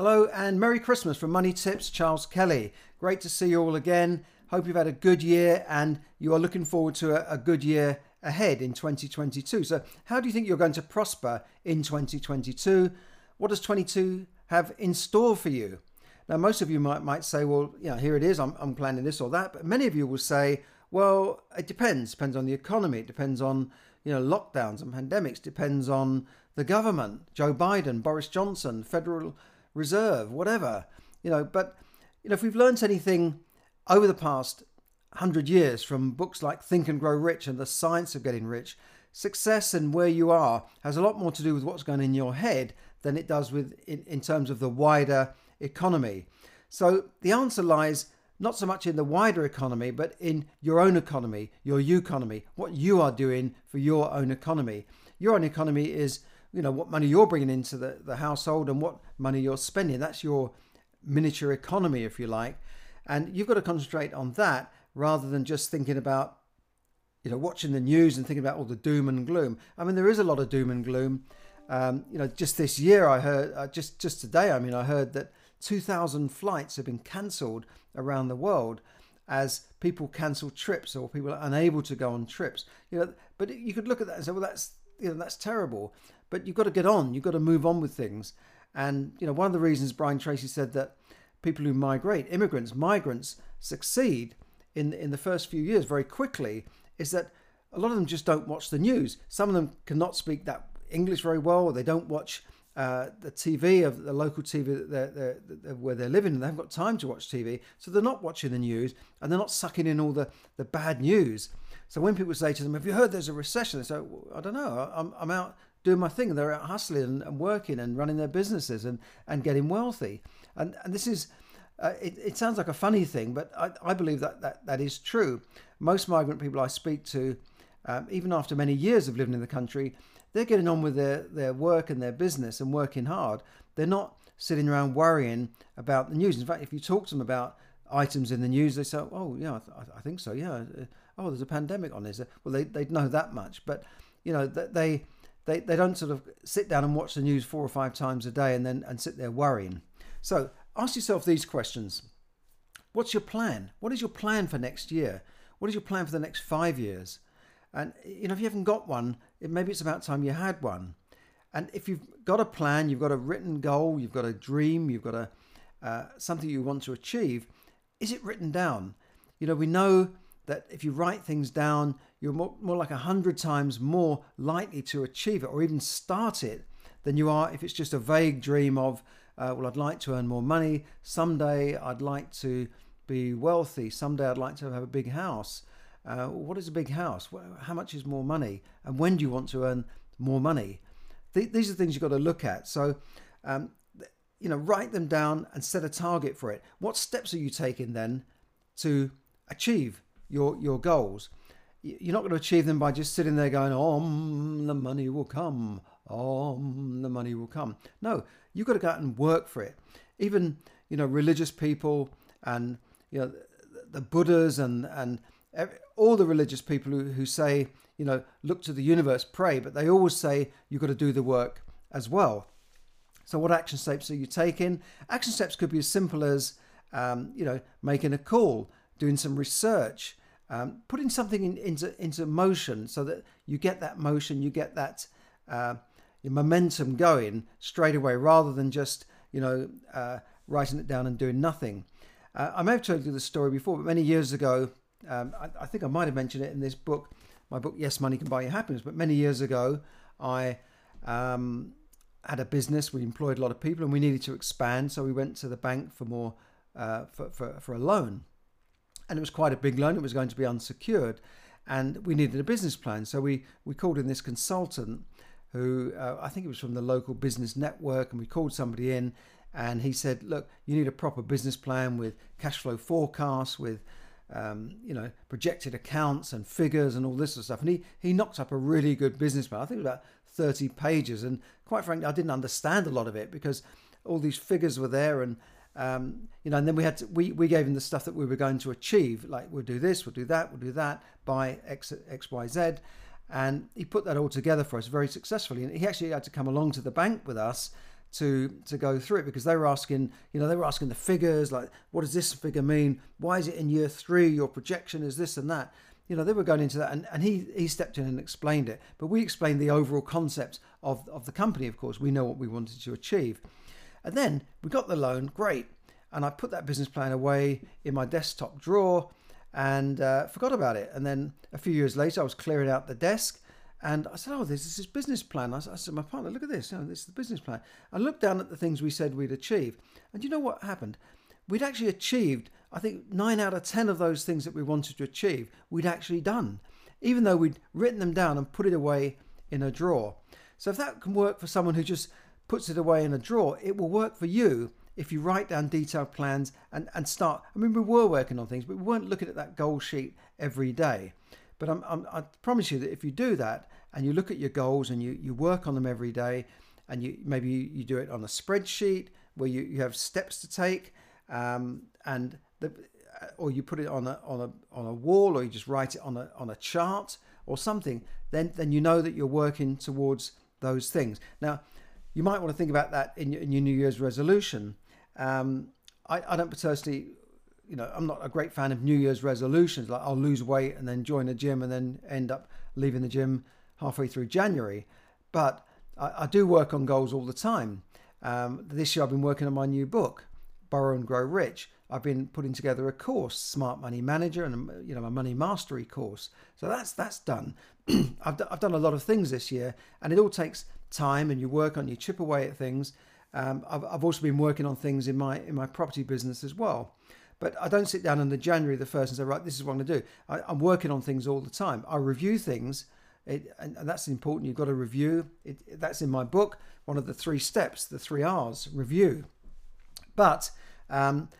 Hello and Merry Christmas from Money Tips, Charles Kelly. Great to see you all again. Hope you've had a good year and you are looking forward to a, a good year ahead in 2022. So, how do you think you're going to prosper in 2022? What does 22 have in store for you? Now, most of you might, might say, well, you know, here it is, I'm, I'm planning this or that. But many of you will say, well, it depends. Depends on the economy. It depends on, you know, lockdowns and pandemics. Depends on the government, Joe Biden, Boris Johnson, Federal reserve, whatever, you know. But you know, if we've learned anything over the past hundred years from books like Think and Grow Rich and The Science of Getting Rich, success and where you are has a lot more to do with what's going in your head than it does with in, in terms of the wider economy. So the answer lies not so much in the wider economy, but in your own economy, your economy, what you are doing for your own economy. Your own economy is you know what money you're bringing into the, the household and what money you're spending. That's your miniature economy if you like. And you've got to concentrate on that rather than just thinking about you know watching the news and thinking about all the doom and gloom. I mean there is a lot of doom and gloom. Um, you know just this year i heard uh, just just today i mean i heard that 2000 flights have been cancelled around the world as people cancel trips or people are unable to go on trips. You know but you could look at that and say well that's you know that's terrible but you've got to get on. You've got to move on with things. And you know, one of the reasons Brian Tracy said that people who migrate, immigrants, migrants, succeed in in the first few years very quickly is that a lot of them just don't watch the news. Some of them cannot speak that English very well, they don't watch uh, the TV of the local TV they're, they're, they're, where they're living, and they haven't got time to watch TV, so they're not watching the news, and they're not sucking in all the, the bad news. So when people say to them, "Have you heard there's a recession?" they say, well, "I don't know. I'm, I'm out doing my thing. They're out hustling and, and working and running their businesses and, and getting wealthy. And, and this is, uh, it, it sounds like a funny thing, but I, I believe that, that that is true. Most migrant people I speak to, um, even after many years of living in the country, they're getting on with their, their work and their business and working hard. They're not sitting around worrying about the news. In fact, if you talk to them about items in the news, they say, "Oh, yeah, I, th- I think so. Yeah, oh, there's a pandemic on this." Well, they they know that much, but you know they they, they don't sort of sit down and watch the news four or five times a day and then and sit there worrying. So ask yourself these questions. What's your plan? What is your plan for next year? What is your plan for the next five years? And you know, if you haven't got one, it, maybe it's about time you had one. And if you've got a plan, you've got a written goal, you've got a dream, you've got a uh, something you want to achieve, is it written down? You know, we know that if you write things down, you're more, more like a hundred times more likely to achieve it or even start it than you are if it's just a vague dream of, uh, well, I'd like to earn more money. Someday I'd like to be wealthy. Someday I'd like to have a big house. Uh, what is a big house? How much is more money? And when do you want to earn more money? Th- these are things you've got to look at. So, um, you know, write them down and set a target for it. What steps are you taking then to achieve your your goals, you're not going to achieve them by just sitting there going, "Oh, the money will come. Oh, the money will come." No, you've got to go out and work for it. Even you know religious people and you know the Buddhas and and all the religious people who, who say you know look to the universe, pray, but they always say you've got to do the work as well. So, what action steps are you taking? Action steps could be as simple as um, you know making a call, doing some research, um, putting something in, into into motion so that you get that motion, you get that uh, momentum going straight away, rather than just you know uh, writing it down and doing nothing. Uh, I may have told you the story before, but many years ago, um, I, I, think I might have mentioned it in this book, my book, Yes, Money Can Buy You Happiness. But many years ago, I um, had a business. We employed a lot of people, and we needed to expand. So we went to the bank for more uh, for, for for a loan and it was quite a big loan. It was going to be unsecured, and we needed a business plan. So we we called in this consultant, who uh, I think it was from the local business network, and we called somebody in, and he said, "Look, you need a proper business plan with cash flow forecasts, with um, you know projected accounts and figures and all this sort of stuff." And he he knocked up a really good business plan. I think it was about 30 pages, and quite frankly, I didn't understand a lot of it because all these figures were there and um, you know, and then we had to, we, we gave him the stuff that we were going to achieve, like we'll do this, we'll do that, we'll do that by X, X, Y, Z. And he put that all together for us very successfully. And he actually had to come along to the bank with us to to go through it because they were asking, you know, they were asking the figures like, what does this figure mean? Why is it in year three? Your projection is this and that. You know, they were going into that, and, and he he stepped in and explained it. But we explained the overall concepts of of the company. Of course, we know what we wanted to achieve, and then we got the loan. Great, and I put that business plan away in my desktop drawer and uh, forgot about it. And then a few years later, I was clearing out the desk and I said, Oh, this is this business plan. I said, My partner, look at this. You know, this is the business plan. I looked down at the things we said we'd achieve. And you know what happened? We'd actually achieved, I think, nine out of 10 of those things that we wanted to achieve, we'd actually done, even though we'd written them down and put it away in a drawer. So if that can work for someone who just puts it away in a drawer, it will work for you if you write down detailed plans and, and start. I mean, we were working on things, but we weren't looking at that goal sheet every day. But I'm, I'm, i promise you that if you do that and you look at your goals and you, you work on them every day, and you maybe you, you do it on a spreadsheet where you, you have steps to take, um, and the, or you put it on a on a on a wall, or you just write it on a on a chart or something, then then you know that you're working towards those things. Now, you might want to think about that in your, in your New Year's resolution. Um, I, I don't personally, you know, I'm not a great fan of New Year's resolutions. Like I'll lose weight and then join a gym and then end up leaving the gym halfway through January. But I, I do work on goals all the time. Um, this year I've been working on my new book, Borrow and Grow Rich. I've been putting together a course, Smart Money Manager, and you know my money mastery course. So that's that's done. I've, d- I've done a lot of things this year, and it all takes time, and you work on, you chip away at things. Um, I've, I've also been working on things in my in my property business as well. But I don't sit down on the January the first and say, right, this is what I'm going to do. I, am working on things all the time. I review things, it, and, and, that's important. You've got to review. It, that's in my book. One of the three steps, the three R's, review. But um,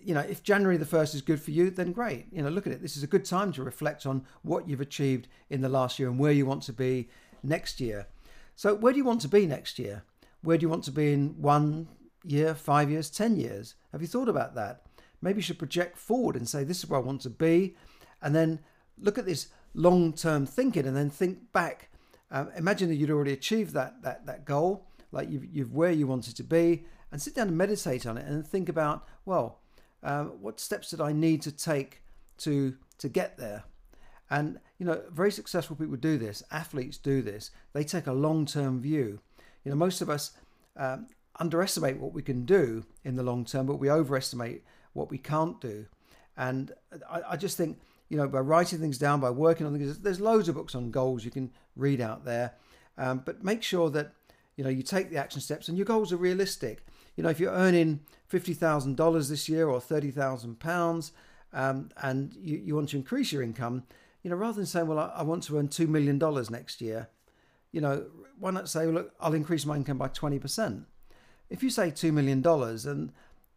you know, if January the first is good for you, then great. You know, look at it. This is a good time to reflect on what you've achieved in the last year and where you want to be next year. So, where do you want to be next year? Where do you want to be in one year, five years, 10 years? Have you thought about that? Maybe you should project forward and say, this is where I want to be. And then look at this long term thinking and then think back. Um, imagine that you'd already achieved that, that, that goal, like you've, you've where you wanted to be, and sit down and meditate on it and think about, well, um, what steps did I need to take to, to get there? And, you know, very successful people do this, athletes do this. They take a long term view. You know, most of us um, underestimate what we can do in the long term, but we overestimate what we can't do. And I, I just think, you know, by writing things down, by working on things, there's loads of books on goals you can read out there. Um, but make sure that, you know, you take the action steps and your goals are realistic. You know, if you're earning $50,000 this year or £30,000 um, and you, you want to increase your income, you know, rather than saying, well, I, I want to earn $2 million next year, you know, why not say, well, look, I'll increase my income by 20%? If you say $2 million, and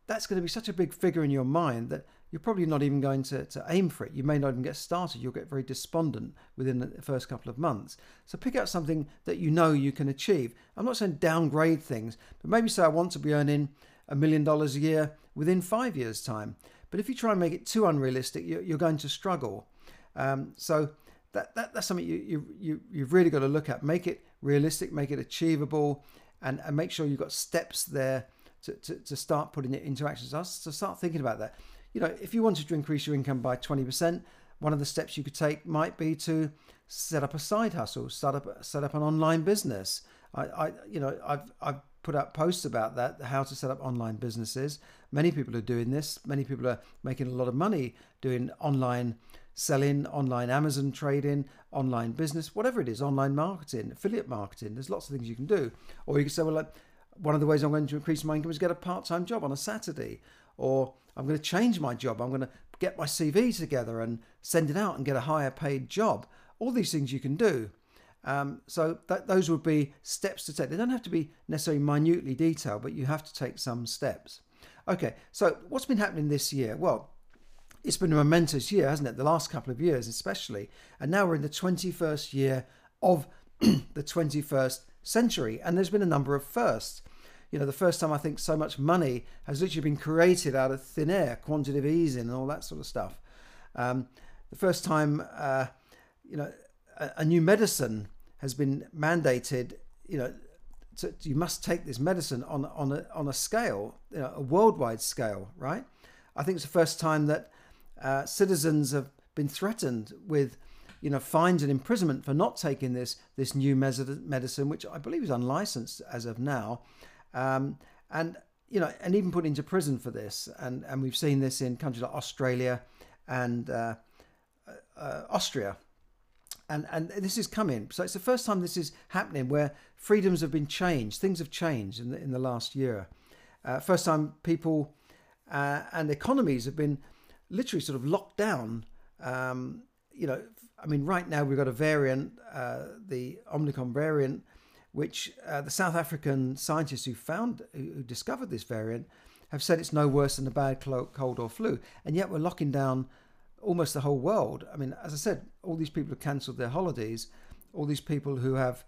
that's going to be such a big figure in your mind that you're probably not even going to, to aim for it. You may not even get started. You'll get very despondent within the first couple of months. So pick out something that you know you can achieve. I'm not saying downgrade things, but maybe say I want to be earning a million dollars a year within five years' time. But if you try and make it too unrealistic, you're going to struggle. Um, so that, that that's something you, you, you, you've really got to look at. Make it realistic, make it achievable, and, and make sure you've got steps there to, to, to start putting it into action. So, so start thinking about that. You know, if you wanted to increase your income by 20%, one of the steps you could take might be to set up a side hustle, start up set up an online business. I, I you know, I've I've put up posts about that, how to set up online businesses. Many people are doing this. Many people are making a lot of money doing online selling, online Amazon trading, online business, whatever it is, online marketing, affiliate marketing. There's lots of things you can do. Or you can say, well, like, one of the ways I'm going to increase my income is get a part time job on a Saturday. Or I'm going to change my job. I'm going to get my CV together and send it out and get a higher paid job. All these things you can do. Um, so that, those would be steps to take. They don't have to be necessarily minutely detailed, but you have to take some steps. Okay, so what's been happening this year? Well, it's been a momentous year, hasn't it? The last couple of years, especially. And now we're in the 21st year of the 21st century. And there's been a number of firsts. You know, the first time I think so much money has literally been created out of thin air, quantitative easing and all that sort of stuff. Um, the first time, uh, you know, a, a, new medicine has been mandated, you know, to, you must take this medicine on on a on a scale, you know, a worldwide scale, right? I think it's the first time that uh, citizens have been threatened with, you know, fines and imprisonment for not taking this this new medicine, which I believe is unlicensed as of now, um, and you know, and even put into prison for this. And and we've seen this in countries like Australia and uh, uh, Austria. And, and this is coming. So it's the first time this is happening where freedoms have been changed. Things have changed in the, in the last year. Uh, first time people uh, and economies have been literally sort of locked down. Um, you know, I mean, right now we've got a variant, uh, the Omicron variant, which uh, the South African scientists who found, who discovered this variant, have said it's no worse than a bad cold or flu, and yet we're locking down almost the whole world. I mean, as I said, all these people have cancelled their holidays, all these people who have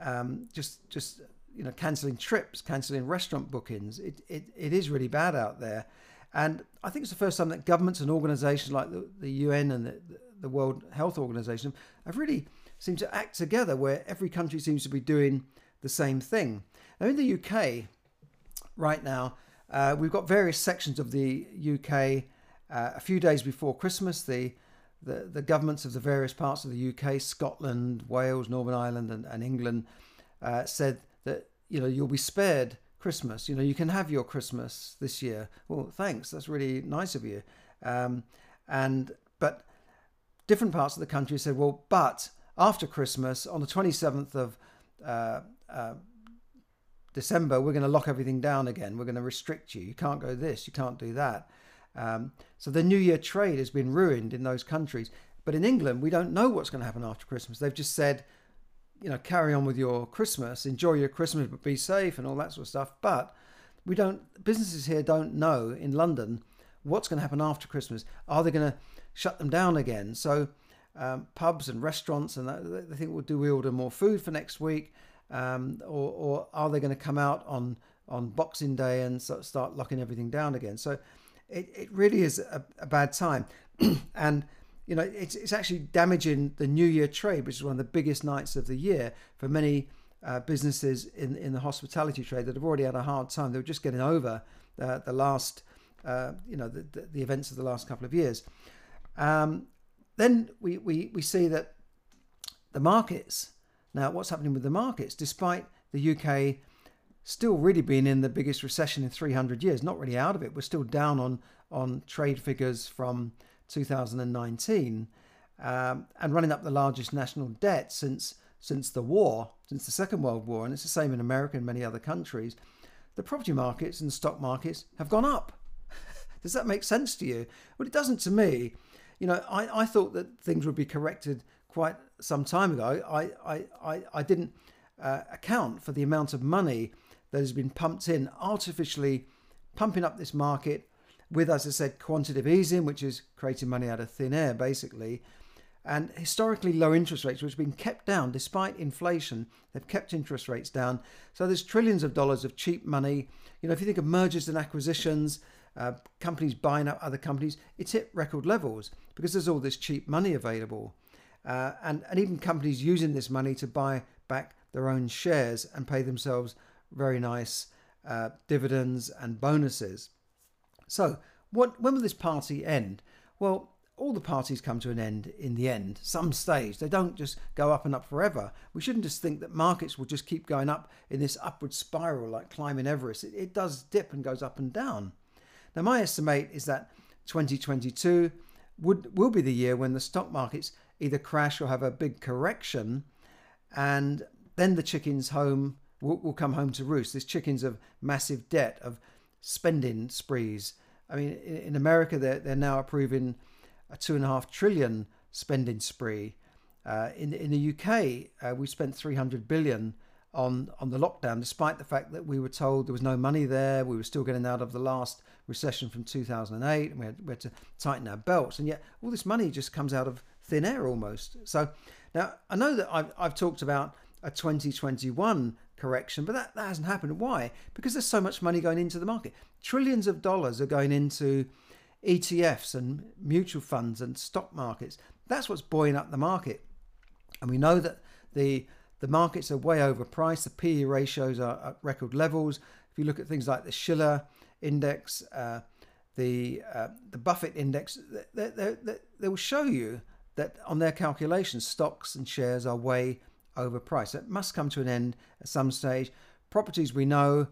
um, just just you know cancelling trips, cancelling restaurant bookings. It, it it is really bad out there, and I think it's the first time that governments and organisations like the, the UN and the, the World Health Organization have really seemed to act together, where every country seems to be doing the same thing. Now, in the UK, right now, uh, we've got various sections of the UK. Uh, a few days before Christmas, the, the, the governments of the various parts of the UK, Scotland, Wales, Northern Ireland, and, and England, uh, said that you know you'll be spared Christmas. You know you can have your Christmas this year. Well, thanks. That's really nice of you. Um, and but different parts of the country said, well, but after Christmas, on the 27th of uh, uh, December, we're going to lock everything down again. We're going to restrict you. You can't go this, you can't do that. Um, so the New Year trade has been ruined in those countries. But in England, we don't know what's going to happen after Christmas. They've just said, you know, carry on with your Christmas, enjoy your Christmas, but be safe and all that sort of stuff. But we don't, businesses here don't know in London what's going to happen after Christmas. Are they going to shut them down again? So um, pubs and restaurants and that, they think, well, do we order more food for next week? Um, or, or, are they going to come out on, on Boxing Day and start locking everything down again? So it, it really is a, a bad time. and, you know, it's, it's actually damaging the New Year trade, which is one of the biggest nights of the year for many uh, businesses in, in the hospitality trade that have already had a hard time. They were just getting over the last, uh, you know, the, the, the, events of the last couple of years. Um, then we, we, we see that the markets, now what's happening with the markets, despite the UK still really being in the biggest recession in 300 years, not really out of it, we're still down on, on trade figures from 2019 um, and running up the largest national debt since since the war, since the Second World War, and it's the same in America and many other countries. The property markets and stock markets have gone up. Does that make sense to you? Well, it doesn't to me you know, I, I thought that things would be corrected quite some time ago. I, I, I, I didn't uh, account for the amount of money that has been pumped in, artificially pumping up this market with, as I said, quantitative easing, which is creating money out of thin air, basically, and historically low interest rates, which have been kept down despite inflation. They've kept interest rates down. So there's trillions of dollars of cheap money. You know, if you think of mergers and acquisitions, uh, companies buying up other companies, it's hit record levels because there's all this cheap money available. Uh, and, and even companies using this money to buy back their own shares and pay themselves very nice uh, dividends and bonuses. So, what, when will this party end? Well, all the parties come to an end in the end, some stage. They don't just go up and up forever. We shouldn't just think that markets will just keep going up in this upward spiral like climbing Everest. It, it does dip and goes up and down. Now, my estimate is that 2022 would will be the year when the stock markets either crash or have a big correction, and then the chickens home will, will come home to roost. These chickens of massive debt, of spending sprees. I mean, in, in America, they're, they're now approving a two and a half trillion spending spree. Uh, in in the UK, uh, we spent 300 billion on on the lockdown, despite the fact that we were told there was no money there. We were still getting out of the last recession from 2008, and we had, we had to tighten our belts. And yet, all this money just comes out of thin air almost. So now I know that I've, I've talked about a 2021 correction, but that, that hasn't happened. Why? Because there's so much money going into the market. Trillions of dollars are going into ETFs and mutual funds and stock markets. That's what's buoying up the market. And we know that the the markets are way overpriced. The PE ratios are at record levels. If you look at things like the Shiller index, uh, the uh, the Buffett index, they, they, they, they, will show you that on their calculations, stocks and shares are way overpriced. It must come to an end at some stage. Properties we know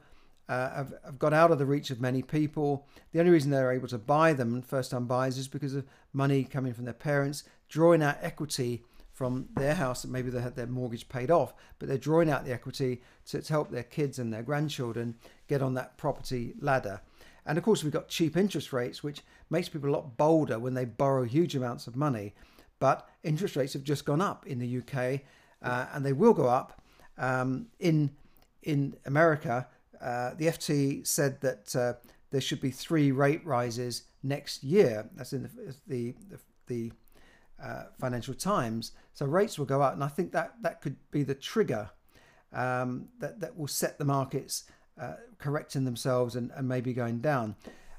uh, have, have got out of the reach of many people. The only reason they're able to buy them, first time buyers, is because of money coming from their parents, drawing out equity from their house. that Maybe they had their mortgage paid off, but they're drawing out the equity to, to help their kids and their grandchildren get on that property ladder. And of course, we've got cheap interest rates, which makes people a lot bolder when they borrow huge amounts of money. But interest rates have just gone up in the UK, uh, and they will go up um, in in America. Uh, the FT said that uh, there should be three rate rises next year. That's in the the the, the uh, Financial Times. So rates will go up, and I think that that could be the trigger um, that that will set the markets uh, correcting themselves and, and maybe going down.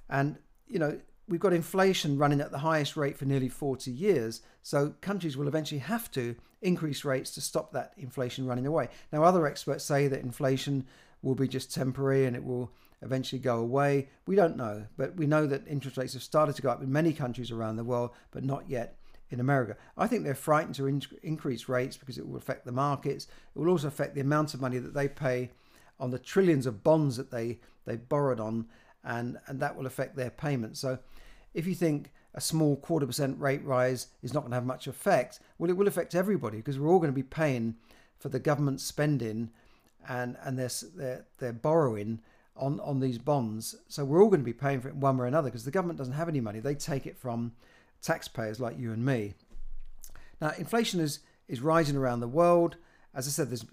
And you know we've got inflation running at the highest rate for nearly 40 years. So countries will eventually have to increase rates to stop that inflation running away. Now, other experts say that inflation will be just temporary and it will eventually go away. We don't know, but we know that interest rates have started to go up in many countries around the world, but not yet in America. I think they're frightened to in- increase rates because it will affect the markets. It will also affect the amount of money that they pay on the trillions of bonds that they they borrowed on, and and that will affect their payments. So, if you think a small quarter percent rate rise is not going to have much effect, well, it will affect everybody because we're all going to be paying for the government spending and and their their, their borrowing on on these bonds. So we're all going to be paying for it one way or another because the government doesn't have any money. They take it from taxpayers like you and me. Now, inflation is, is rising around the world. As I said, there's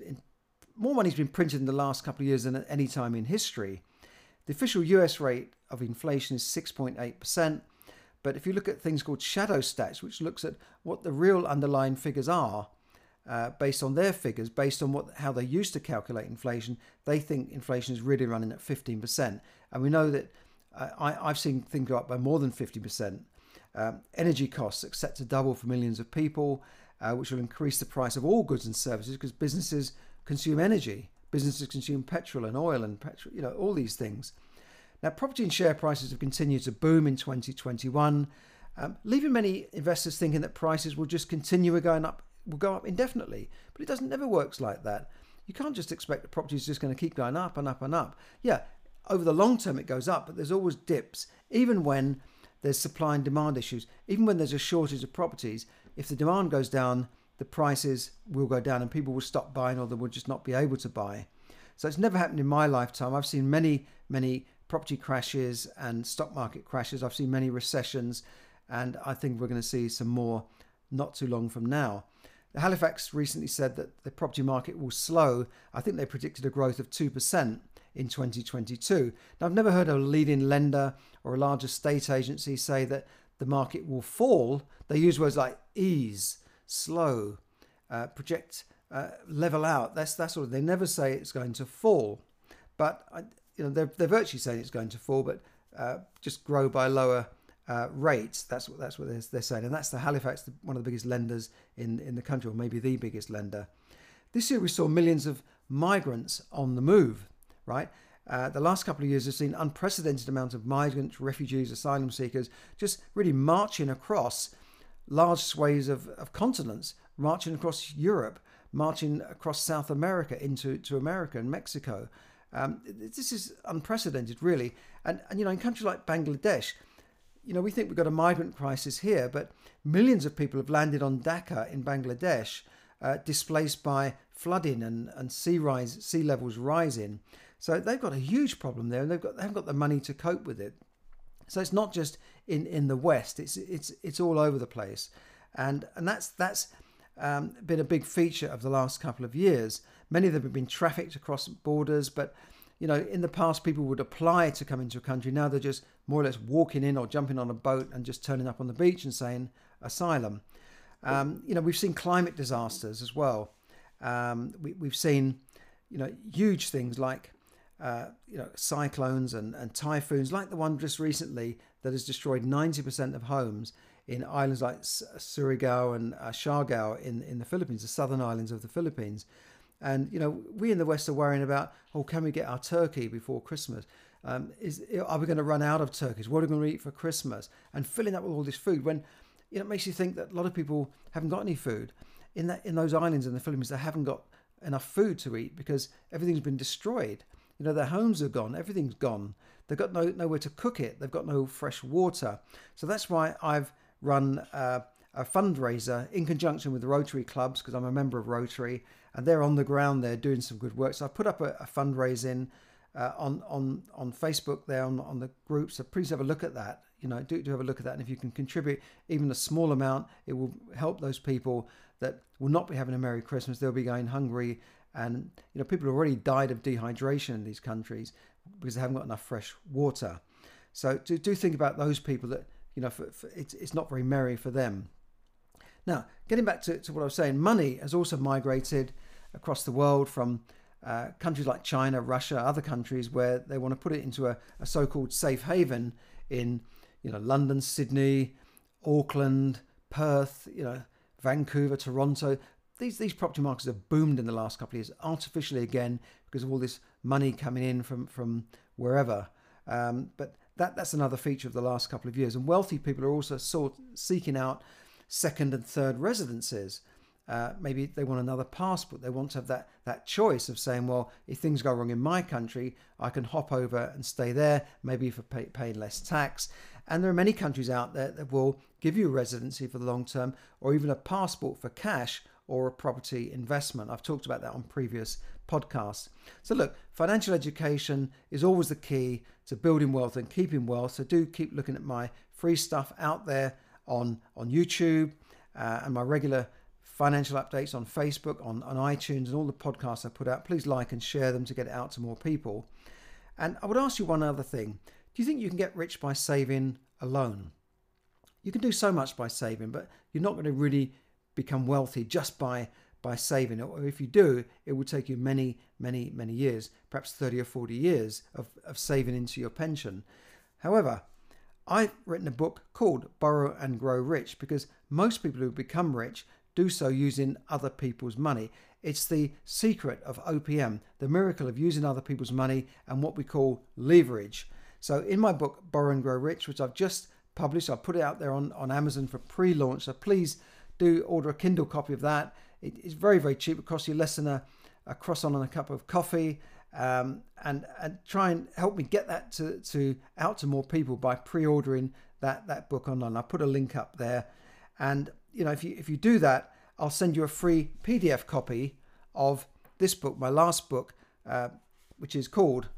more money's been printed in the last couple of years than at any time in history. The official US rate of inflation is 6.8%. But if you look at things called shadow stats, which looks at what the real underlying figures are, uh, based on their figures, based on what how they used to calculate inflation, they think inflation is really running at 15%. And we know that uh, I, I've seen things go up by more than 50%. Um, energy costs are set to double for millions of people, uh, which will increase the price of all goods and services because businesses consume energy. Businesses consume petrol and oil and petrol, you know, all these things. Now, property and share prices have continued to boom in 2021, um, leaving many investors thinking that prices will just continue going up, will go up indefinitely. But it doesn't never works like that. You can't just expect the property is just going to keep going up and up and up. Yeah, over the long term it goes up, but there's always dips, even when there's supply and demand issues. Even when there's a shortage of properties, if the demand goes down, the prices will go down and people will stop buying or they will just not be able to buy. So it's never happened in my lifetime. I've seen many, many property crashes and stock market crashes. I've seen many recessions, and I think we're going to see some more not too long from now. The Halifax recently said that the property market will slow. I think they predicted a growth of 2% in 2022. Now, I've never heard a leading lender or a large estate agency say that the market will fall. They use words like ease, slow, uh, project, uh, level out. That's that sort of. They never say it's going to fall, but I, you know they're they're virtually saying it's going to fall, but uh, just grow by lower uh, rates. That's what that's what they're, they're, saying, and that's the Halifax, one of the biggest lenders in in the country, or maybe the biggest lender. This year we saw millions of migrants on the move right? Uh, the last couple of years have seen unprecedented amounts of migrants, refugees, asylum seekers just really marching across large swathes of, of continents, marching across Europe, marching across South America into to America and Mexico. Um, this is unprecedented, really. And, and, you know, in countries like Bangladesh, you know, we think we've got a migrant crisis here, but millions of people have landed on Dhaka in Bangladesh, uh, displaced by flooding and, and sea rise, sea levels rising. So they've got a huge problem there, and they've got they haven't got the money to cope with it. So it's not just in, in the West; it's it's it's all over the place, and and that's that's um, been a big feature of the last couple of years. Many of them have been trafficked across borders, but you know, in the past, people would apply to come into a country. Now they're just more or less walking in or jumping on a boat and just turning up on the beach and saying asylum. Um, you know, we've seen climate disasters as well. Um, we, have seen, you know, huge things like uh, you know, cyclones and, and typhoons, like the one just recently that has destroyed 90% of homes in islands like Surigao and uh, Siargao in, in the Philippines, the southern islands of the Philippines. And you know, we in the West are worrying about, oh, can we get our turkey before Christmas? Um, is are we going to run out of turkeys? What are we going to eat for Christmas? And filling up with all this food when you know it makes you think that a lot of people haven't got any food in that in those islands in the Philippines. They haven't got enough food to eat because everything's been destroyed. You know, their homes are gone, everything's gone. They've got no nowhere to cook it. They've got no fresh water. So that's why I've run uh, a fundraiser in conjunction with the Rotary clubs because I'm a member of Rotary, and they're on the ground there doing some good work. So I put up a, a fundraising uh, on on on Facebook there on on the group. So please have a look at that. You know, do, do have a look at that, and if you can contribute even a small amount, it will help those people that will not be having a Merry Christmas. They'll be going hungry, and you know, people have already died of dehydration in these countries because they haven't got enough fresh water. So do do think about those people that you know, for, for, it's it's not very merry for them. Now, getting back to, to what I was saying, money has also migrated across the world from uh, countries like China, Russia, other countries where they want to put it into a, a so-called safe haven in, you know, London, Sydney, Auckland, Perth, you know, Vancouver, Toronto. These these property markets have boomed in the last couple of years, artificially again because of all this money coming in from from wherever. Um, but that that's another feature of the last couple of years. And wealthy people are also sort seeking out second and third residences. Uh, maybe they want another passport. They want to have that that choice of saying, well, if things go wrong in my country, I can hop over and stay there, maybe for pay, pay less tax. And there are many countries out there that will give you a residency for the long term, or even a passport for cash or a property investment. I've talked about that on previous podcasts. So look, financial education is always the key to building wealth and keeping wealth. So do keep looking at my free stuff out there on on YouTube uh, and my regular financial updates on Facebook, on, on iTunes, and all the podcasts I put out. Please like and share them to get it out to more people. And I would ask you one other thing. Do you think you can get rich by saving alone? You can do so much by saving, but you're not going to really become wealthy just by by saving. Or if you do, it will take you many, many, many years, perhaps 30 or 40 years of, of saving into your pension. However, I've written a book called Borrow and Grow Rich because most people who become rich do so using other people's money. It's the secret of OPM, the miracle of using other people's money and what we call leverage. So, in my book, Borrow and Grow Rich, which I've just published, I put it out there on, on Amazon for pre launch. So, please do order a Kindle copy of that. It is very, very cheap. It costs you less than a, a croissant and a cup of coffee. Um, and and try and help me get that to, to out to more people by pre-ordering that that book online. I'll put a link up there, and you know, if you if you do that, I'll send you a free PDF copy of this book, my last book, uh, which is called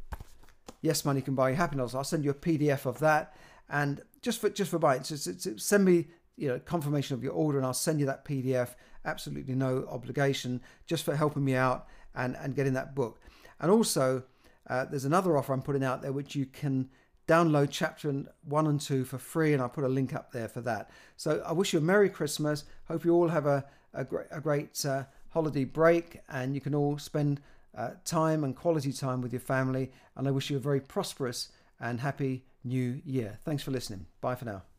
"Yes, Money Can Buy You Happiness." I'll send you a PDF of that, and just for just for buying, so, so, so send me you know confirmation of your order, and I'll send you that PDF. Absolutely no obligation, just for helping me out and and getting that book. And also, uh, there's another offer I'm putting out there which you can download chapter one and two for free, and I'll put a link up there for that. So I wish you a Merry Christmas. Hope you all have a, a great, a great uh, holiday break, and you can all spend uh, time and quality time with your family. And I wish you a very prosperous and happy new year. Thanks for listening. Bye for now.